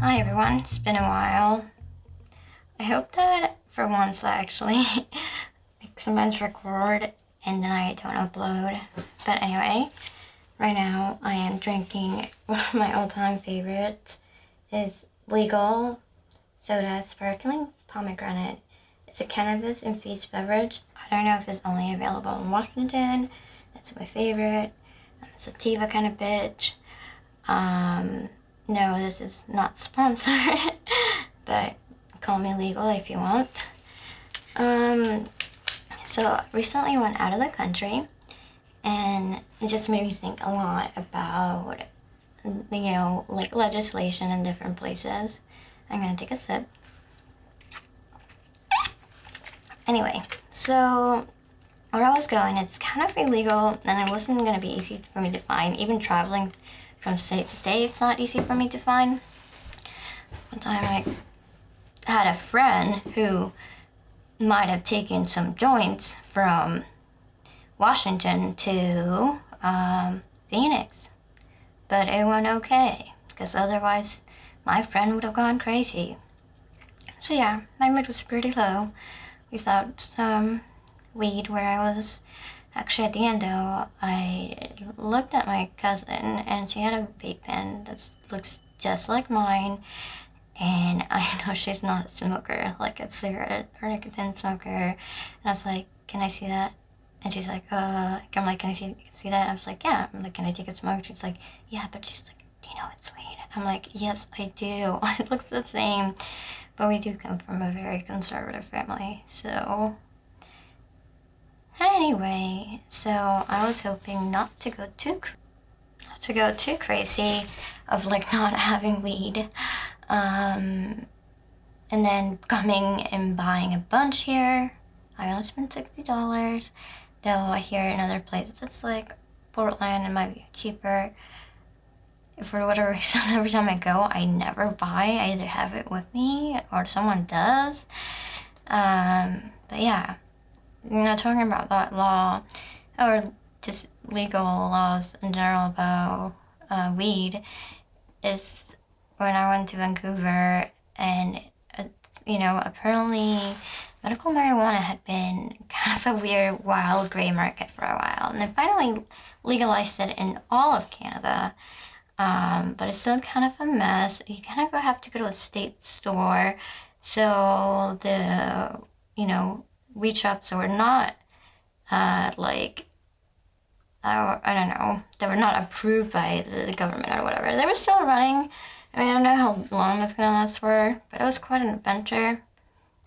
Hi everyone, it's been a while. I hope that for once I actually sometimes record and then I don't upload. But anyway, right now I am drinking one of my all-time favorites is Legal Soda Sparkling Pomegranate. It's a cannabis infused beverage. I don't know if it's only available in Washington. That's my favorite. I'm a sativa kind of bitch. Um, no, this is not sponsored, but call me legal if you want. Um, so recently went out of the country, and it just made me think a lot about, you know, like legislation in different places. I'm gonna take a sip. Anyway, so where I was going, it's kind of illegal, and it wasn't gonna be easy for me to find. Even traveling from state to state, it's not easy for me to find. One time I had a friend who might have taken some joints from Washington to um, Phoenix, but it went okay because otherwise my friend would have gone crazy. So yeah, my mood was pretty low. We thought some weed where I was Actually, at the end though, I looked at my cousin and she had a vape pen that looks just like mine. And I know she's not a smoker, like a cigarette or nicotine smoker. And I was like, Can I see that? And she's like, uh, I'm like, Can I see, see that? And I was like, Yeah. I'm like, Can I take a smoke? She's like, Yeah, but she's like, Do you know it's weed? I'm like, Yes, I do. it looks the same. But we do come from a very conservative family. So Anyway, so I was hoping not to go too to go too crazy of like not having weed. Um, and then coming and buying a bunch here. I only spent sixty dollars. Though I hear in other places it's like Portland it might be cheaper. For whatever reason, every time I go, I never buy. I either have it with me or someone does. Um, but yeah, you know, talking about that law or just legal laws in general about uh, weed is when I went to Vancouver and, uh, you know, apparently medical marijuana had been kind of a weird, wild gray market for a while. And then finally legalized it in all of Canada. Um, but it's still kind of a mess. You kind of have to go to a state store. So the, you know, weed shops were not uh, like I, I don't know they were not approved by the government or whatever. They were still running. I mean, I don't know how long that's gonna last for, but it was quite an adventure.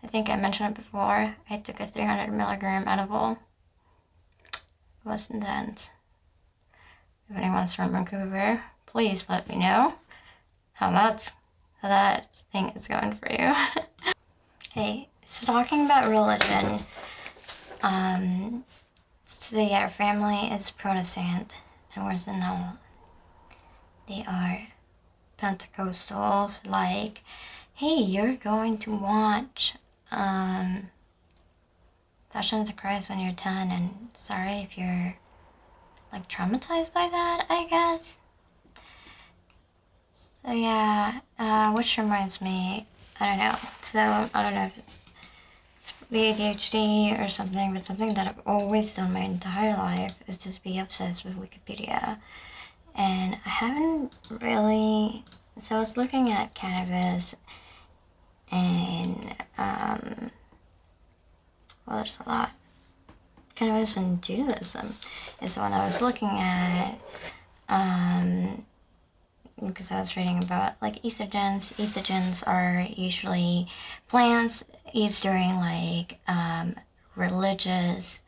I think I mentioned it before. I took a 300 milligram edible. It was intense. If anyone's from Vancouver, please let me know how that's how that thing is going for you. hey, so talking about religion, um, so yeah, our family is Protestant, and we're Zenel. They are Pentecostals. Like, hey, you're going to watch um, Passion of Christ when you're ten, and sorry if you're like traumatized by that. I guess. So yeah, uh, which reminds me, I don't know. So I don't know if it's the ADHD or something, but something that I've always done my entire life is just be obsessed with Wikipedia. And I haven't really. So I was looking at cannabis and, um, well, there's a lot. Cannabis and Judaism is the one I was looking at. Um, because I was reading about like entheogens. Entheogens are usually plants used during like um, religious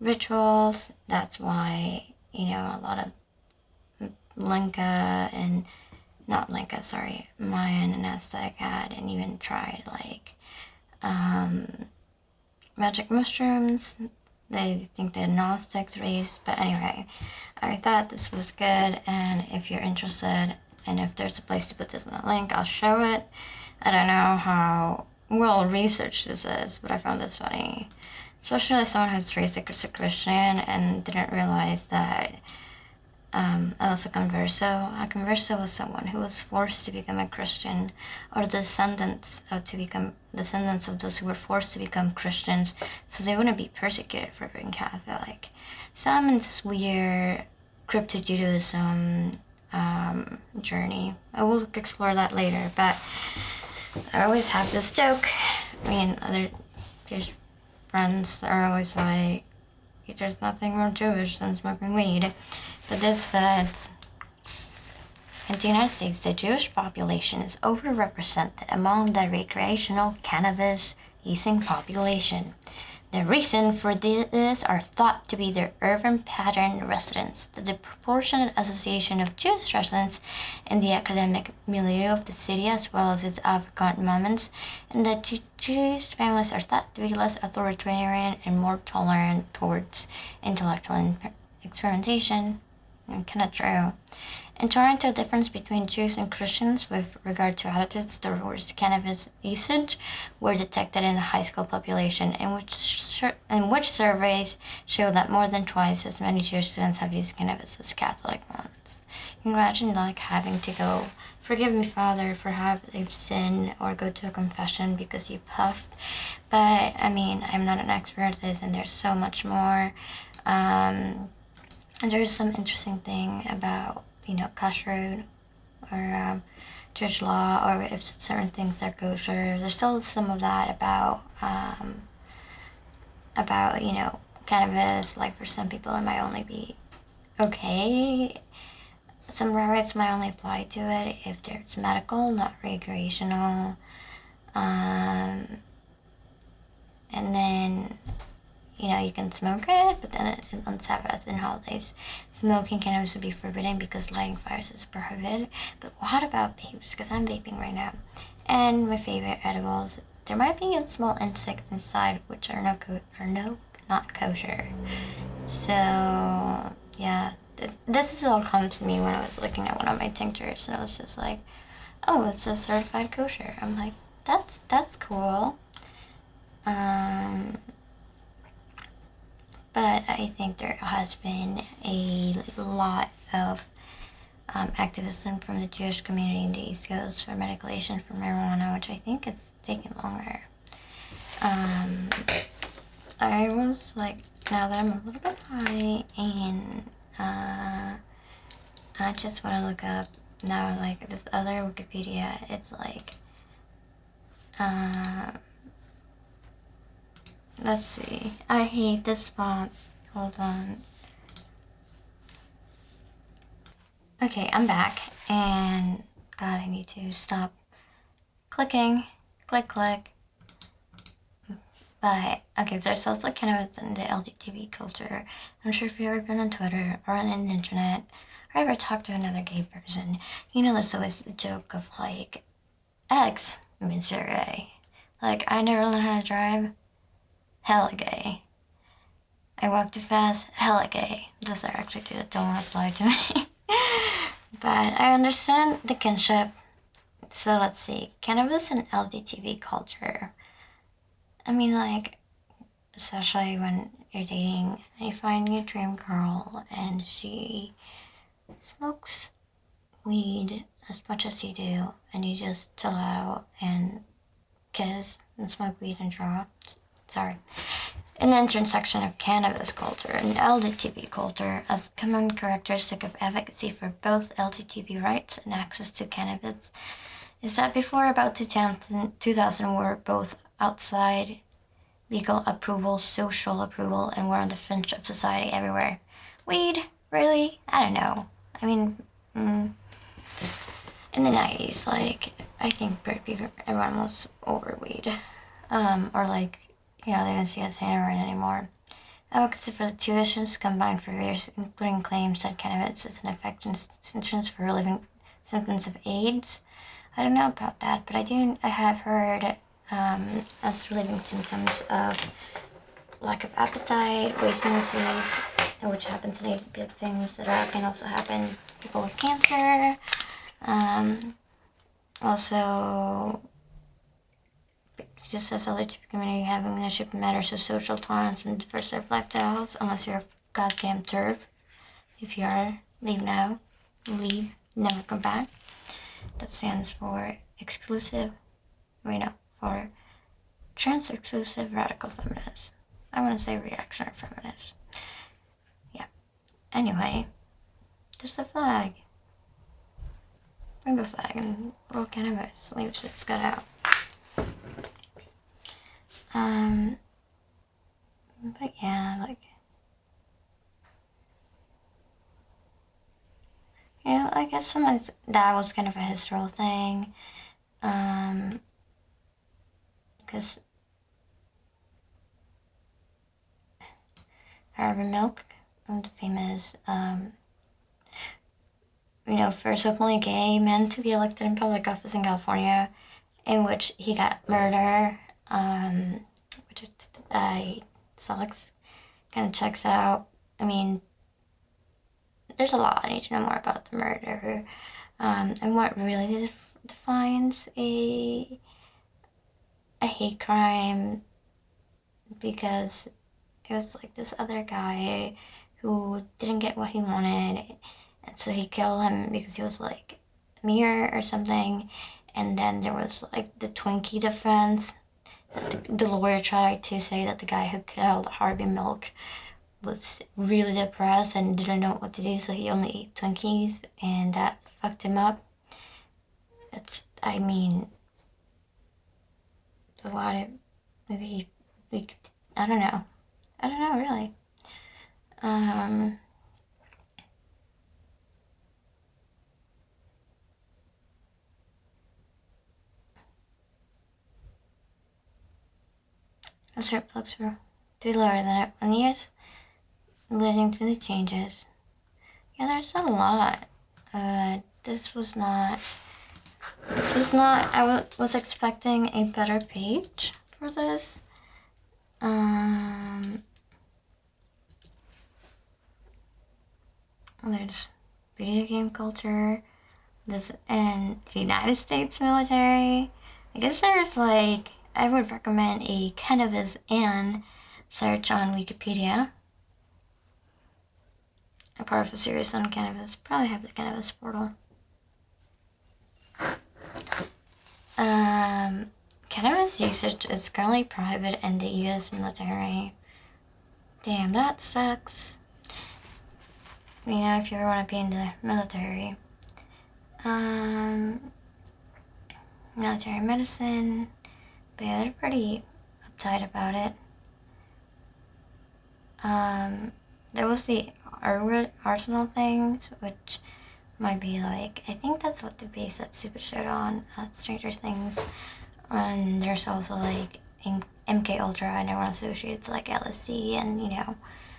rituals. That's why you know a lot of Linka and not Linka, sorry, Mayan and Aztec had and even tried like um, magic mushrooms. They think the Gnostics raised, but anyway, I thought this was good, and if you're interested, and if there's a place to put this in the link, I'll show it. I don't know how well researched this is, but I found this funny. especially someone who's raised as a Christian and didn't realize that um, I was a converso. A converso was someone who was forced to become a Christian, or descendants of to become descendants of those who were forced to become Christians, so they wouldn't be persecuted for being Catholic. So I'm in this weird crypto Judaism um, journey. I will explore that later, but I always have this joke. I mean, other Jewish friends are always like, "There's nothing more Jewish than smoking weed." But this says in the United States, the Jewish population is overrepresented among the recreational cannabis using population. The reason for this are thought to be their urban pattern residents, the disproportionate association of Jewish residents in the academic milieu of the city, as well as its African moments, and that Jewish families are thought to be less authoritarian and more tolerant towards intellectual experimentation and of true. In Toronto, difference between Jews and Christians with regard to attitudes towards cannabis usage were detected in the high school population, in which, in which surveys show that more than twice as many Jewish students have used cannabis as Catholic ones. Imagine like having to go, forgive me, Father, for having sin, or go to a confession because you puffed? But I mean, I'm not an expert at this, and there's so much more. Um, and there's some interesting thing about, you know, kashrut or um, Jewish law or if certain things are kosher. There's still some of that about, um, about, you know, cannabis. Like for some people, it might only be okay. Some rights might only apply to it if it's medical, not recreational. Um, and then you know, you can smoke it, but then it, on Sabbath and holidays, smoking cannabis would be forbidden because lighting fires is prohibited. But what about vapes? Because I'm vaping right now. And my favorite edibles, there might be a small insect inside which are no, are no not kosher. So, yeah, th- this is all come to me when I was looking at one of my tinctures, and I was just like, oh, it's a certified kosher. I'm like, that's that's cool. Um, but I think there has been a lot of um, activism from the Jewish community in the East Coast for medicalization for marijuana, which I think it's taken longer. Um, I was like, now that I'm a little bit high and uh, I just want to look up now, like this other Wikipedia, it's like, uh, Let's see. I hate this font. Hold on. Okay, I'm back. And God, I need to stop clicking. Click, click. But, okay, so it's also kind of in the LGBT culture. I'm sure if you've ever been on Twitter or on the internet or ever talked to another gay person, you know there's always the joke of like, X means you're gay. Like, I never learned how to drive hella gay. I walk too fast, hella gay. Those are actually two that don't apply to me. but I understand the kinship. So let's see. Cannabis and LGTB culture. I mean, like, especially when you're dating and you find your dream girl and she smokes weed as much as you do, and you just chill out and kiss and smoke weed and draw sorry, an intersection of cannabis culture and LGBT culture as common characteristic of advocacy for both LGBT rights and access to cannabis is that before about 2000, 2000 were both outside legal approval, social approval, and were on the fringe of society everywhere. Weed? Really? I don't know. I mean, mm, in the 90s, like, I think pretty everyone was over weed. Um, or like you know, they don't see us heroin anymore. Advocacy for the two issues combined for years, including claims that cannabis is an effective sentence for relieving symptoms of AIDS. I don't know about that, but I do. I have heard um, as relieving symptoms of lack of appetite, wasting disease, which happens in AIDS victims. That can also happen people with cancer. Um, also just says LGBT community having leadership matters of social tolerance and diverse lifestyles, unless you're a goddamn TERF. If you are, leave now. Leave, never come back. That stands for exclusive, wait no, for trans exclusive radical feminists. I want to say reactionary feminists. Yeah. Anyway, there's a flag. Rainbow flag and little cannabis leaves that's cut out. Um, but yeah, like, yeah, I guess sometimes that was kind of a historical thing. Um, because Harvey Milk, the famous, um, you know, first openly gay man to be elected in public office in California, in which he got murder um, which uh, sucks. Kind of checks out. I mean, there's a lot I need to know more about the murder, um, and what really def- defines a a hate crime. Because it was like this other guy who didn't get what he wanted, and so he killed him because he was like a mirror or something. And then there was like the Twinkie defense the lawyer tried to say that the guy who killed Harvey Milk was really depressed and didn't know what to do, so he only ate Twinkies, and that fucked him up. It's, I mean, why maybe we, I don't know. I don't know, really. Um, A surplus for to lower than it in years leading to the changes. Yeah, there's a lot. Uh, this was not. This was not. I w- was expecting a better page for this. Um, there's video game culture. This and the United States military. I guess there's like I would recommend a cannabis and search on Wikipedia. A part of a series on cannabis. Probably have the cannabis portal. Um, cannabis usage is currently private in the U.S. military. Damn, that sucks. You know, if you ever want to be in the military. Um, military medicine. But yeah, they're pretty uptight about it. Um, there was the Arsenal things, which might be like, I think that's what the base that Super showed on at Stranger Things. And there's also like MK Ultra, and everyone associates like LSD and, you know,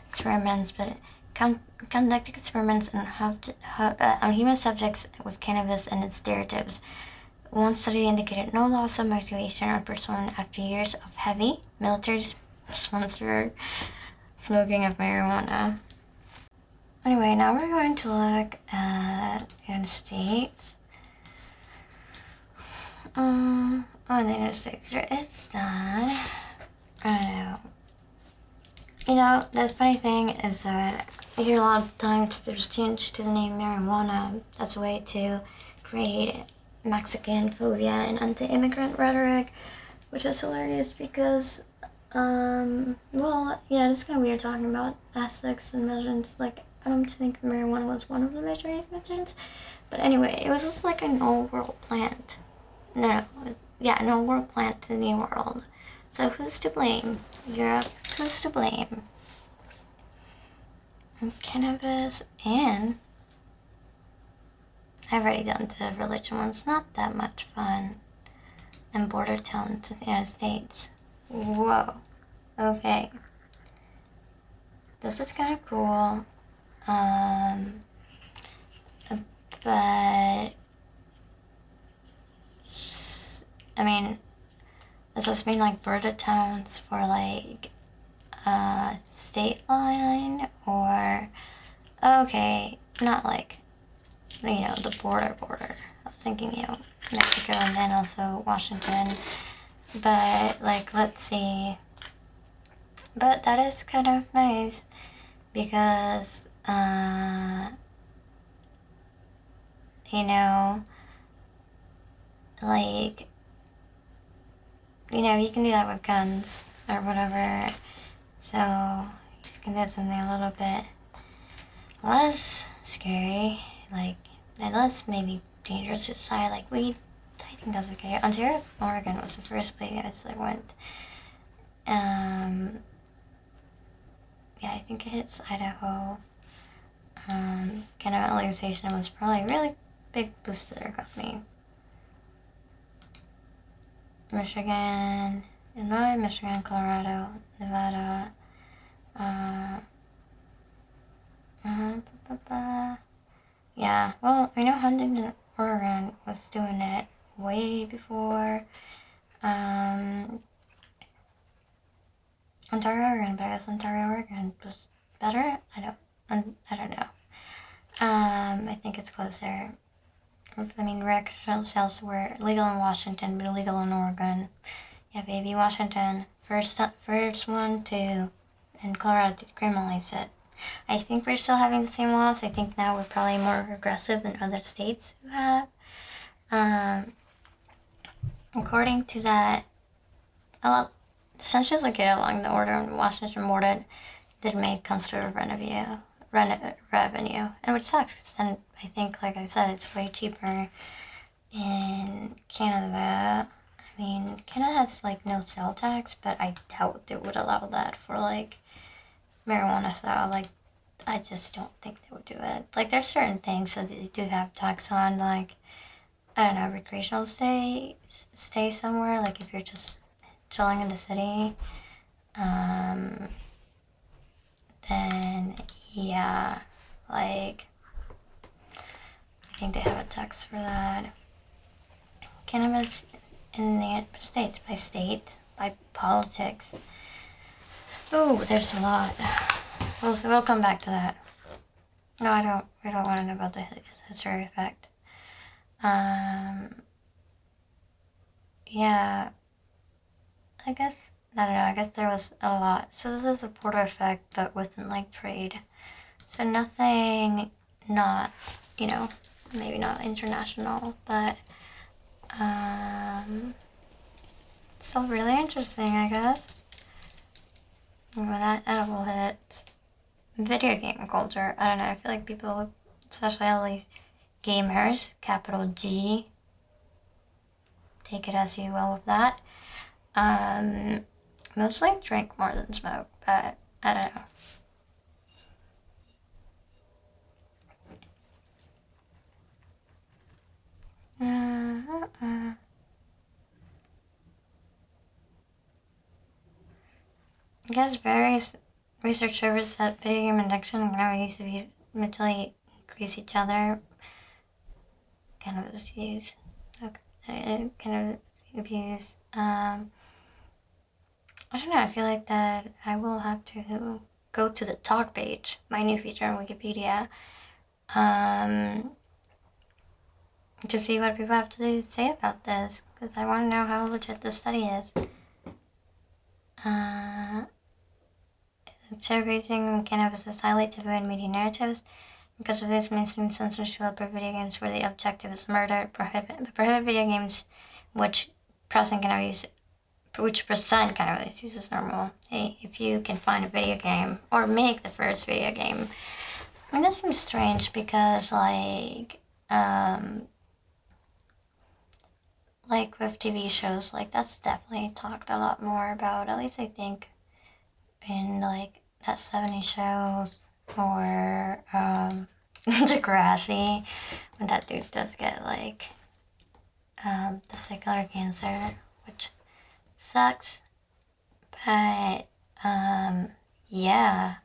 experiments, but con- conducting experiments on, have to, uh, on human subjects with cannabis and its derivatives one study indicated no loss of motivation or pursuit after years of heavy military sponsored smoking of marijuana. Anyway, now we're going to look at the United States. Um, on the United States, there is that. I know. You know, the funny thing is that I hear a lot of times there's change to the name marijuana. That's a way to create Mexican phobia and anti-immigrant rhetoric, which is hilarious because, um, well, yeah, it's kind of weird talking about aspects and measurements. Like, I don't think marijuana was one of the major measurements, but anyway, it was just like an old world plant. No, yeah, an old world plant to the new world. So who's to blame? Europe. Who's to blame? Cannabis and I've already done the religion ones, not that much fun. And border towns in the United States. Whoa. Okay. This is kind of cool. Um, but I mean, does this mean like border towns for like uh, state line or okay, not like you know, the border border. I was thinking, you know, Mexico and then also Washington. but like let's see but that is kind of nice because uh you know like you know you can do that with guns or whatever so you can do something a little bit less scary like and less maybe dangerous to society like weed I think that's okay. Ontario, Oregon was the first place I went. Um, yeah, I think it hits Idaho. Um, cannabis legalization was probably a really big boost to their. Michigan, Illinois, Michigan, Colorado, Nevada. Uh, uh, yeah, well, I know Huntington, Oregon was doing it way before um, Ontario, Oregon, but I guess Ontario, Oregon was better. I don't, I don't know. Um, I think it's closer. I mean, recreational sales were legal in Washington, but illegal in Oregon. Yeah, baby, Washington, first first one to, and Colorado to it. I think we're still having the same laws. I think now we're probably more aggressive than other states who have. Um, According to that, a lot. census located along the order in Washington Morton did make considerable revenue, revenue, and which sucks because then I think, like I said, it's way cheaper in Canada. I mean, Canada has like no sale tax, but I doubt they would allow that for like marijuana style. Like, I just don't think they would do it. Like, there's certain things that they do have tax on, like I don't know, recreational stay stay somewhere, like if you're just chilling in the city, um, then yeah, like I think they have a tax for that. Cannabis in the states by state by politics. Oh, there's a lot. We'll, we'll come back to that. No, I don't. We don't want to know about the history effect. Um, yeah, I guess, I don't know, I guess there was a lot. So this is a Porter effect, but within like trade. So nothing not, you know, maybe not international, but um, still really interesting, I guess. When that edible hits, video game culture, I don't know, I feel like people, especially all these gamers, capital G. Take it as you will with that. Um, mostly drink more than smoke, but I don't know. Uh, uh, I guess various research shows that video game addiction and now used to be mentally increase each other kind of abuse, okay, kind of abuse. Um, I don't know. I feel like that I will have to go to the talk page, my new feature on Wikipedia, um, to see what people have to say about this, because I want to know how legit this study is. Uh, segregating cannabis is highly taboo in media narratives. Because of this, mainstream censorship of video games where the objective is murder, prohibit, prohibit video games which present cannabis, which present cannabis use as normal. Hey, if you can find a video game or make the first video game, I mean, that seems strange because like, um, like with TV shows, like that's definitely talked a lot more about. At least I think in like that 70 shows or um, Degrassi, when that dude does get like um, testicular cancer, which sucks. But um, yeah,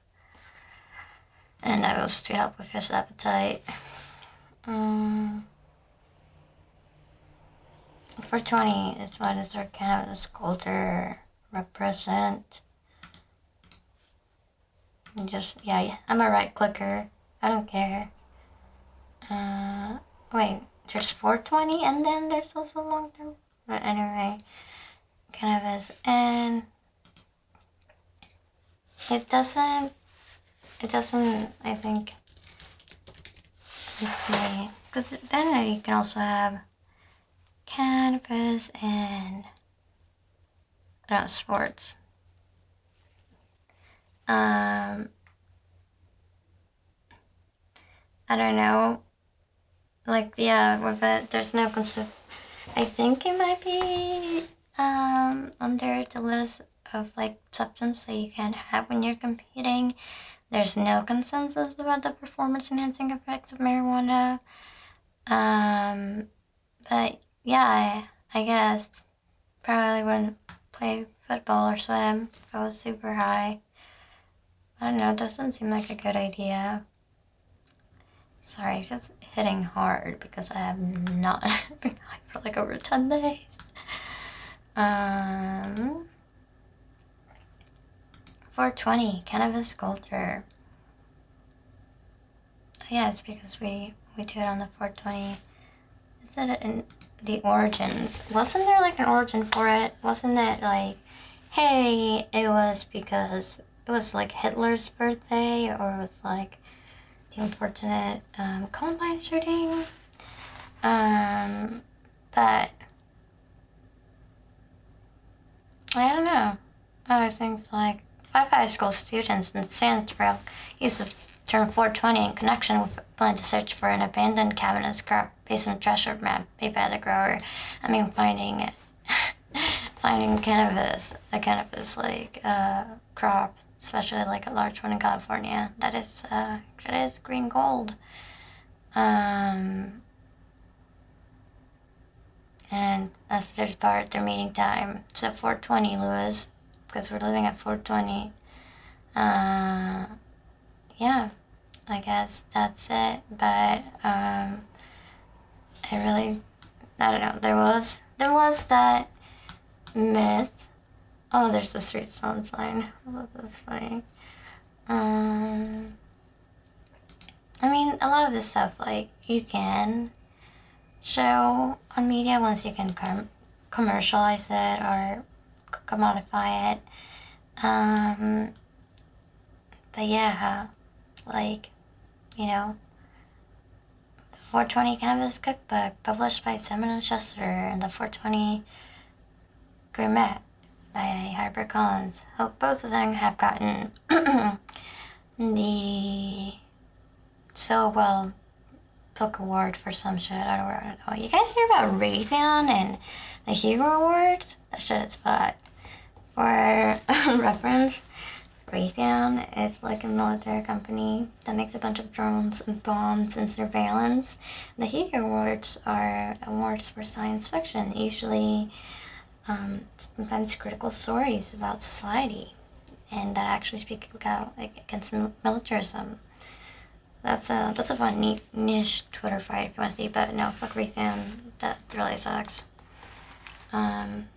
and that will still help with his appetite. Um, for 20 is what is our kind of this culture represent just, yeah, yeah, I'm a right clicker. I don't care. Uh, wait, there's 420 and then there's also long term. But anyway, cannabis and it doesn't it doesn't I think let's see because then you can also have cannabis and I don't know, sports um I don't know like yeah with it there's no concept I think it might be um, under the list of like substance that you can have when you're competing. There's no consensus about the performance enhancing effects of marijuana. Um, but yeah, I, I guess probably wouldn't play football or swim if I was super high. I don't know, it doesn't seem like a good idea. Sorry, it's just hitting hard because I have not been high for like over 10 days. Um, 420, cannabis culture. Yeah, it's because we, we do it on the 420. Is it in the origins? Wasn't there like an origin for it? Wasn't it like, hey, it was because it was like Hitler's birthday or it was like the unfortunate um, Columbine shooting. Um, but I don't know. I think like five high school students in Sandsville used to turn 420 in connection with a plan to search for an abandoned cabinet scrap basement treasure map made by the grower. I mean, finding it, finding cannabis, a cannabis like uh, crop especially like a large one in California, that is uh, that is green gold. Um, and that's the third part, their meeting time. So 420, Louis, because we're living at 420. Uh, yeah, I guess that's it. But um, I really, I don't know. There was there was that myth Oh, there's the street sound sign. That's funny. Um, I mean, a lot of this stuff, like, you can show on media once you can com- commercialize it or commodify it. Um, but yeah, like, you know, the 420 Cannabis Cookbook published by Simon Schuster and the 420 Gourmet by HarperCollins. Hope both of them have gotten the so well book award for some shit. I don't know. You guys hear about Raytheon and the Hugo Awards? That shit is fucked. For reference, Raytheon is like a military company that makes a bunch of drones and bombs and surveillance. The Hugo Awards are awards for science fiction, usually um, sometimes critical stories about society and that actually speak out against militarism. That's a that's a fun neat niche Twitter fight if you want to see. But no, fuck Raytheon. That really sucks. Um,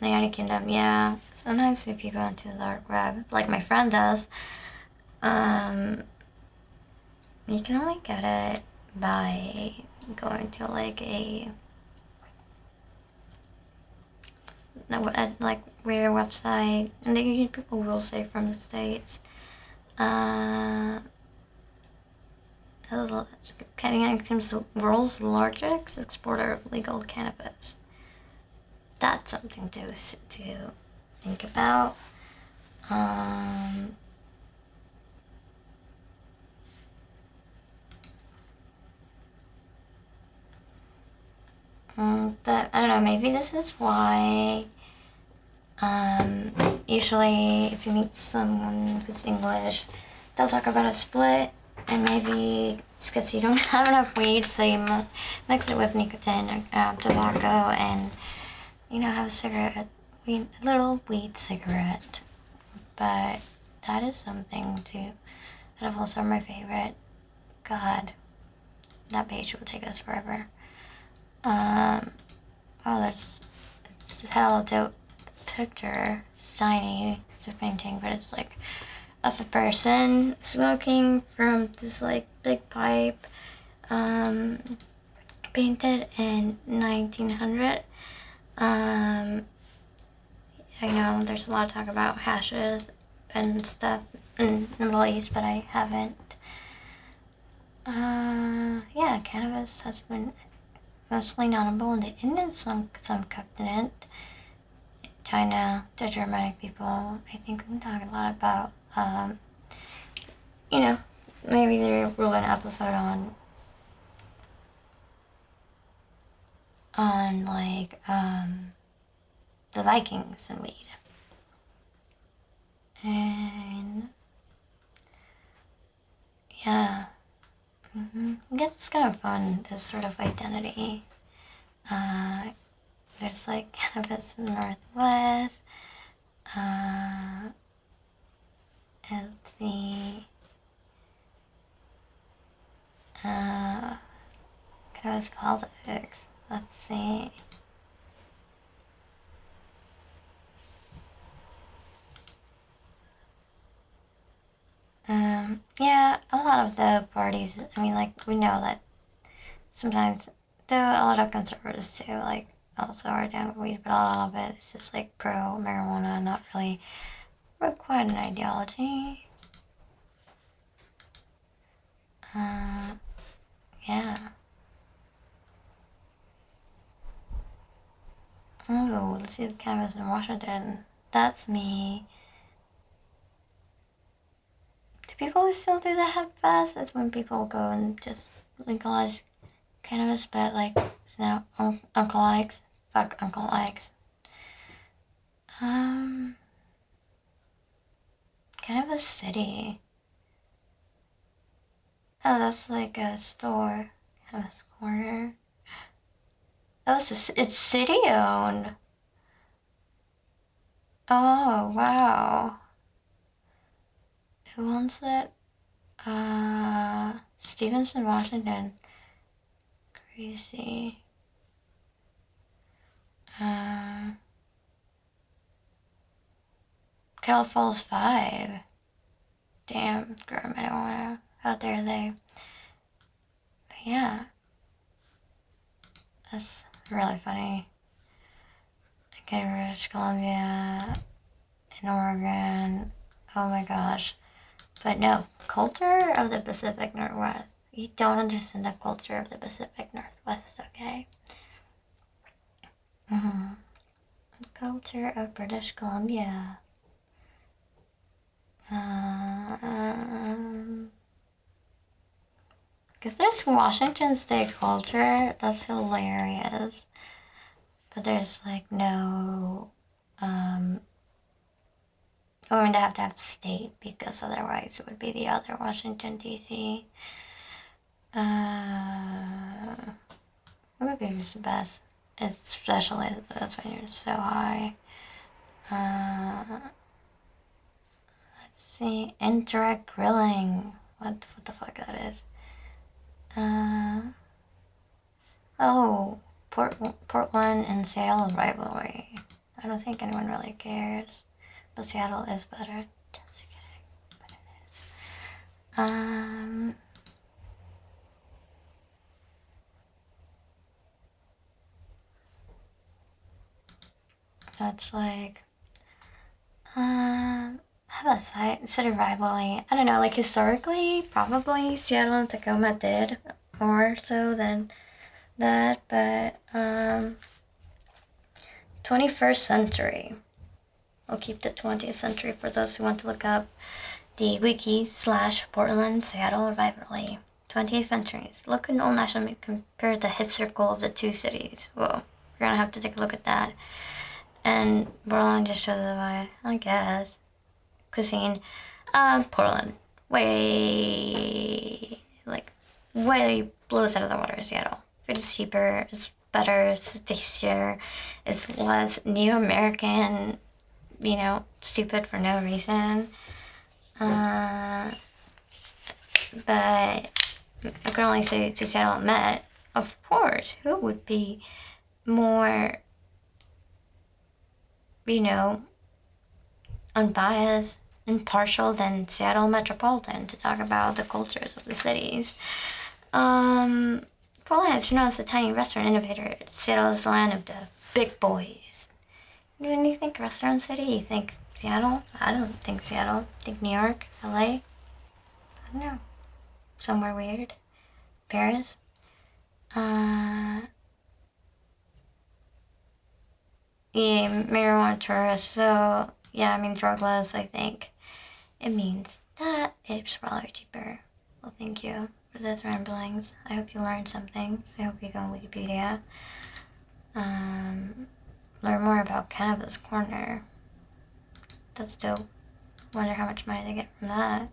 the United Kingdom, yeah. Sometimes if you go into the dark web, like my friend does, um, you can only get it by going to like a at like rare website, and the people will say from the states. Uh, Canada seems the world's largest exporter of legal cannabis. That's something to to think about. Um, um, but I don't know. Maybe this is why um, usually, if you meet someone who's English, they'll talk about a spliff, and maybe it's because you don't have enough weed, so you mix it with nicotine or uh, tobacco, and you know have a cigarette, weed, a little weed cigarette. But that is something to. That also my favorite. God, that page will take us forever. Um, oh, that's it's hell dope picture. It's tiny. It's a painting, but it's like of a person smoking from this like big pipe, um, painted in 1900. Um, I know there's a lot of talk about hashes and stuff in the Middle East, but I haven't. Uh, yeah, cannabis has been mostly notable in the Indian subcontinent. China, the Germanic people. I think we talk a lot about, um, you know, maybe there will an episode on on like um, the Vikings and weed. And yeah, mm-hmm. I guess it's kind of fun, this sort of identity. Uh, there's like cannabis in the Northwest. Uh, let's see. Uh, cannabis politics. Let's see. Um, yeah, a lot of the parties, I mean, like, we know that sometimes, though a lot of conservatives too, like, also are down with weed, but a lot of it is just, like, pro marijuana, not really quite an ideology. Uh, yeah. Oh, let's see the cameras in Washington. That's me. Do people still do the hemp? That's when people go and just legalize cannabis, but like it's now Uncle Ike's. Fuck Uncle Ike's. Um, Cannabis City. Oh, that's like a store. Cannabis Corner. Oh, it's, a, it's city owned. Oh, wow. Who owns it? Uh, Stevenson, Washington. Crazy. Uh, Kettle Falls 5. Damn, I don't want to out there, they. But yeah. That's really funny. Okay, British Columbia, in Oregon. Oh my gosh. But no, culture of the Pacific Northwest. You don't understand the culture of the Pacific Northwest, okay? Mm-hmm. Culture of British Columbia. Um, because there's Washington State culture, that's hilarious. But there's like no, um, we're going to have to have state because otherwise it would be the other Washington D.C. Uh, maybe it's the best, especially that's when you're so high. Uh, let's see, indirect grilling. What what the fuck that is? Uh, oh, Port, Portland and Seattle rivalry. I don't think anyone really cares, but Seattle is better. Just kidding, but it is. Um. That's like, um, have a site of rivalry. I don't know, like historically, probably Seattle and Tacoma did more so than that, but um, 21st century. I'll keep the 20th century for those who want to look up the wiki slash Portland Seattle rivalry. 20th centuries. Look at Old National compare the hip circle of the two cities. Whoa, we're gonna have to take a look at that. And Portland just shows the divide, I guess cuisine. Um, Portland, way like way blows out of the water. Seattle, food is cheaper, it's better, it's tastier, it's less new American, you know, stupid for no reason. Uh, but I can only say to Seattle Met, of course, who would be more, you know, unbiased impartial than Seattle Metropolitan to talk about the cultures of the cities. Um, Portland you know, as a tiny restaurant innovator. Seattle is the land of the big boys. When you think restaurant city, you think Seattle? I don't think Seattle. I think New York, LA. I don't know. Somewhere weird. Paris. Uh, yeah, marijuana tourist. So, yeah, I mean, drugless, I think. It means that it's probably cheaper. Well, thank you for those ramblings. I hope you learned something. I hope you go on Wikipedia. Um, Learn more about Cannabis Corner. That's dope. Wonder how much money they get from that.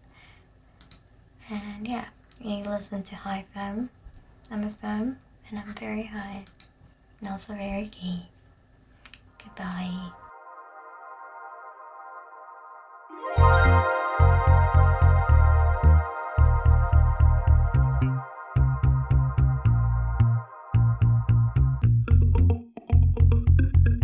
And yeah, you listen to High Femme. I'm a femme, and I'm very high, and also very gay. Goodbye.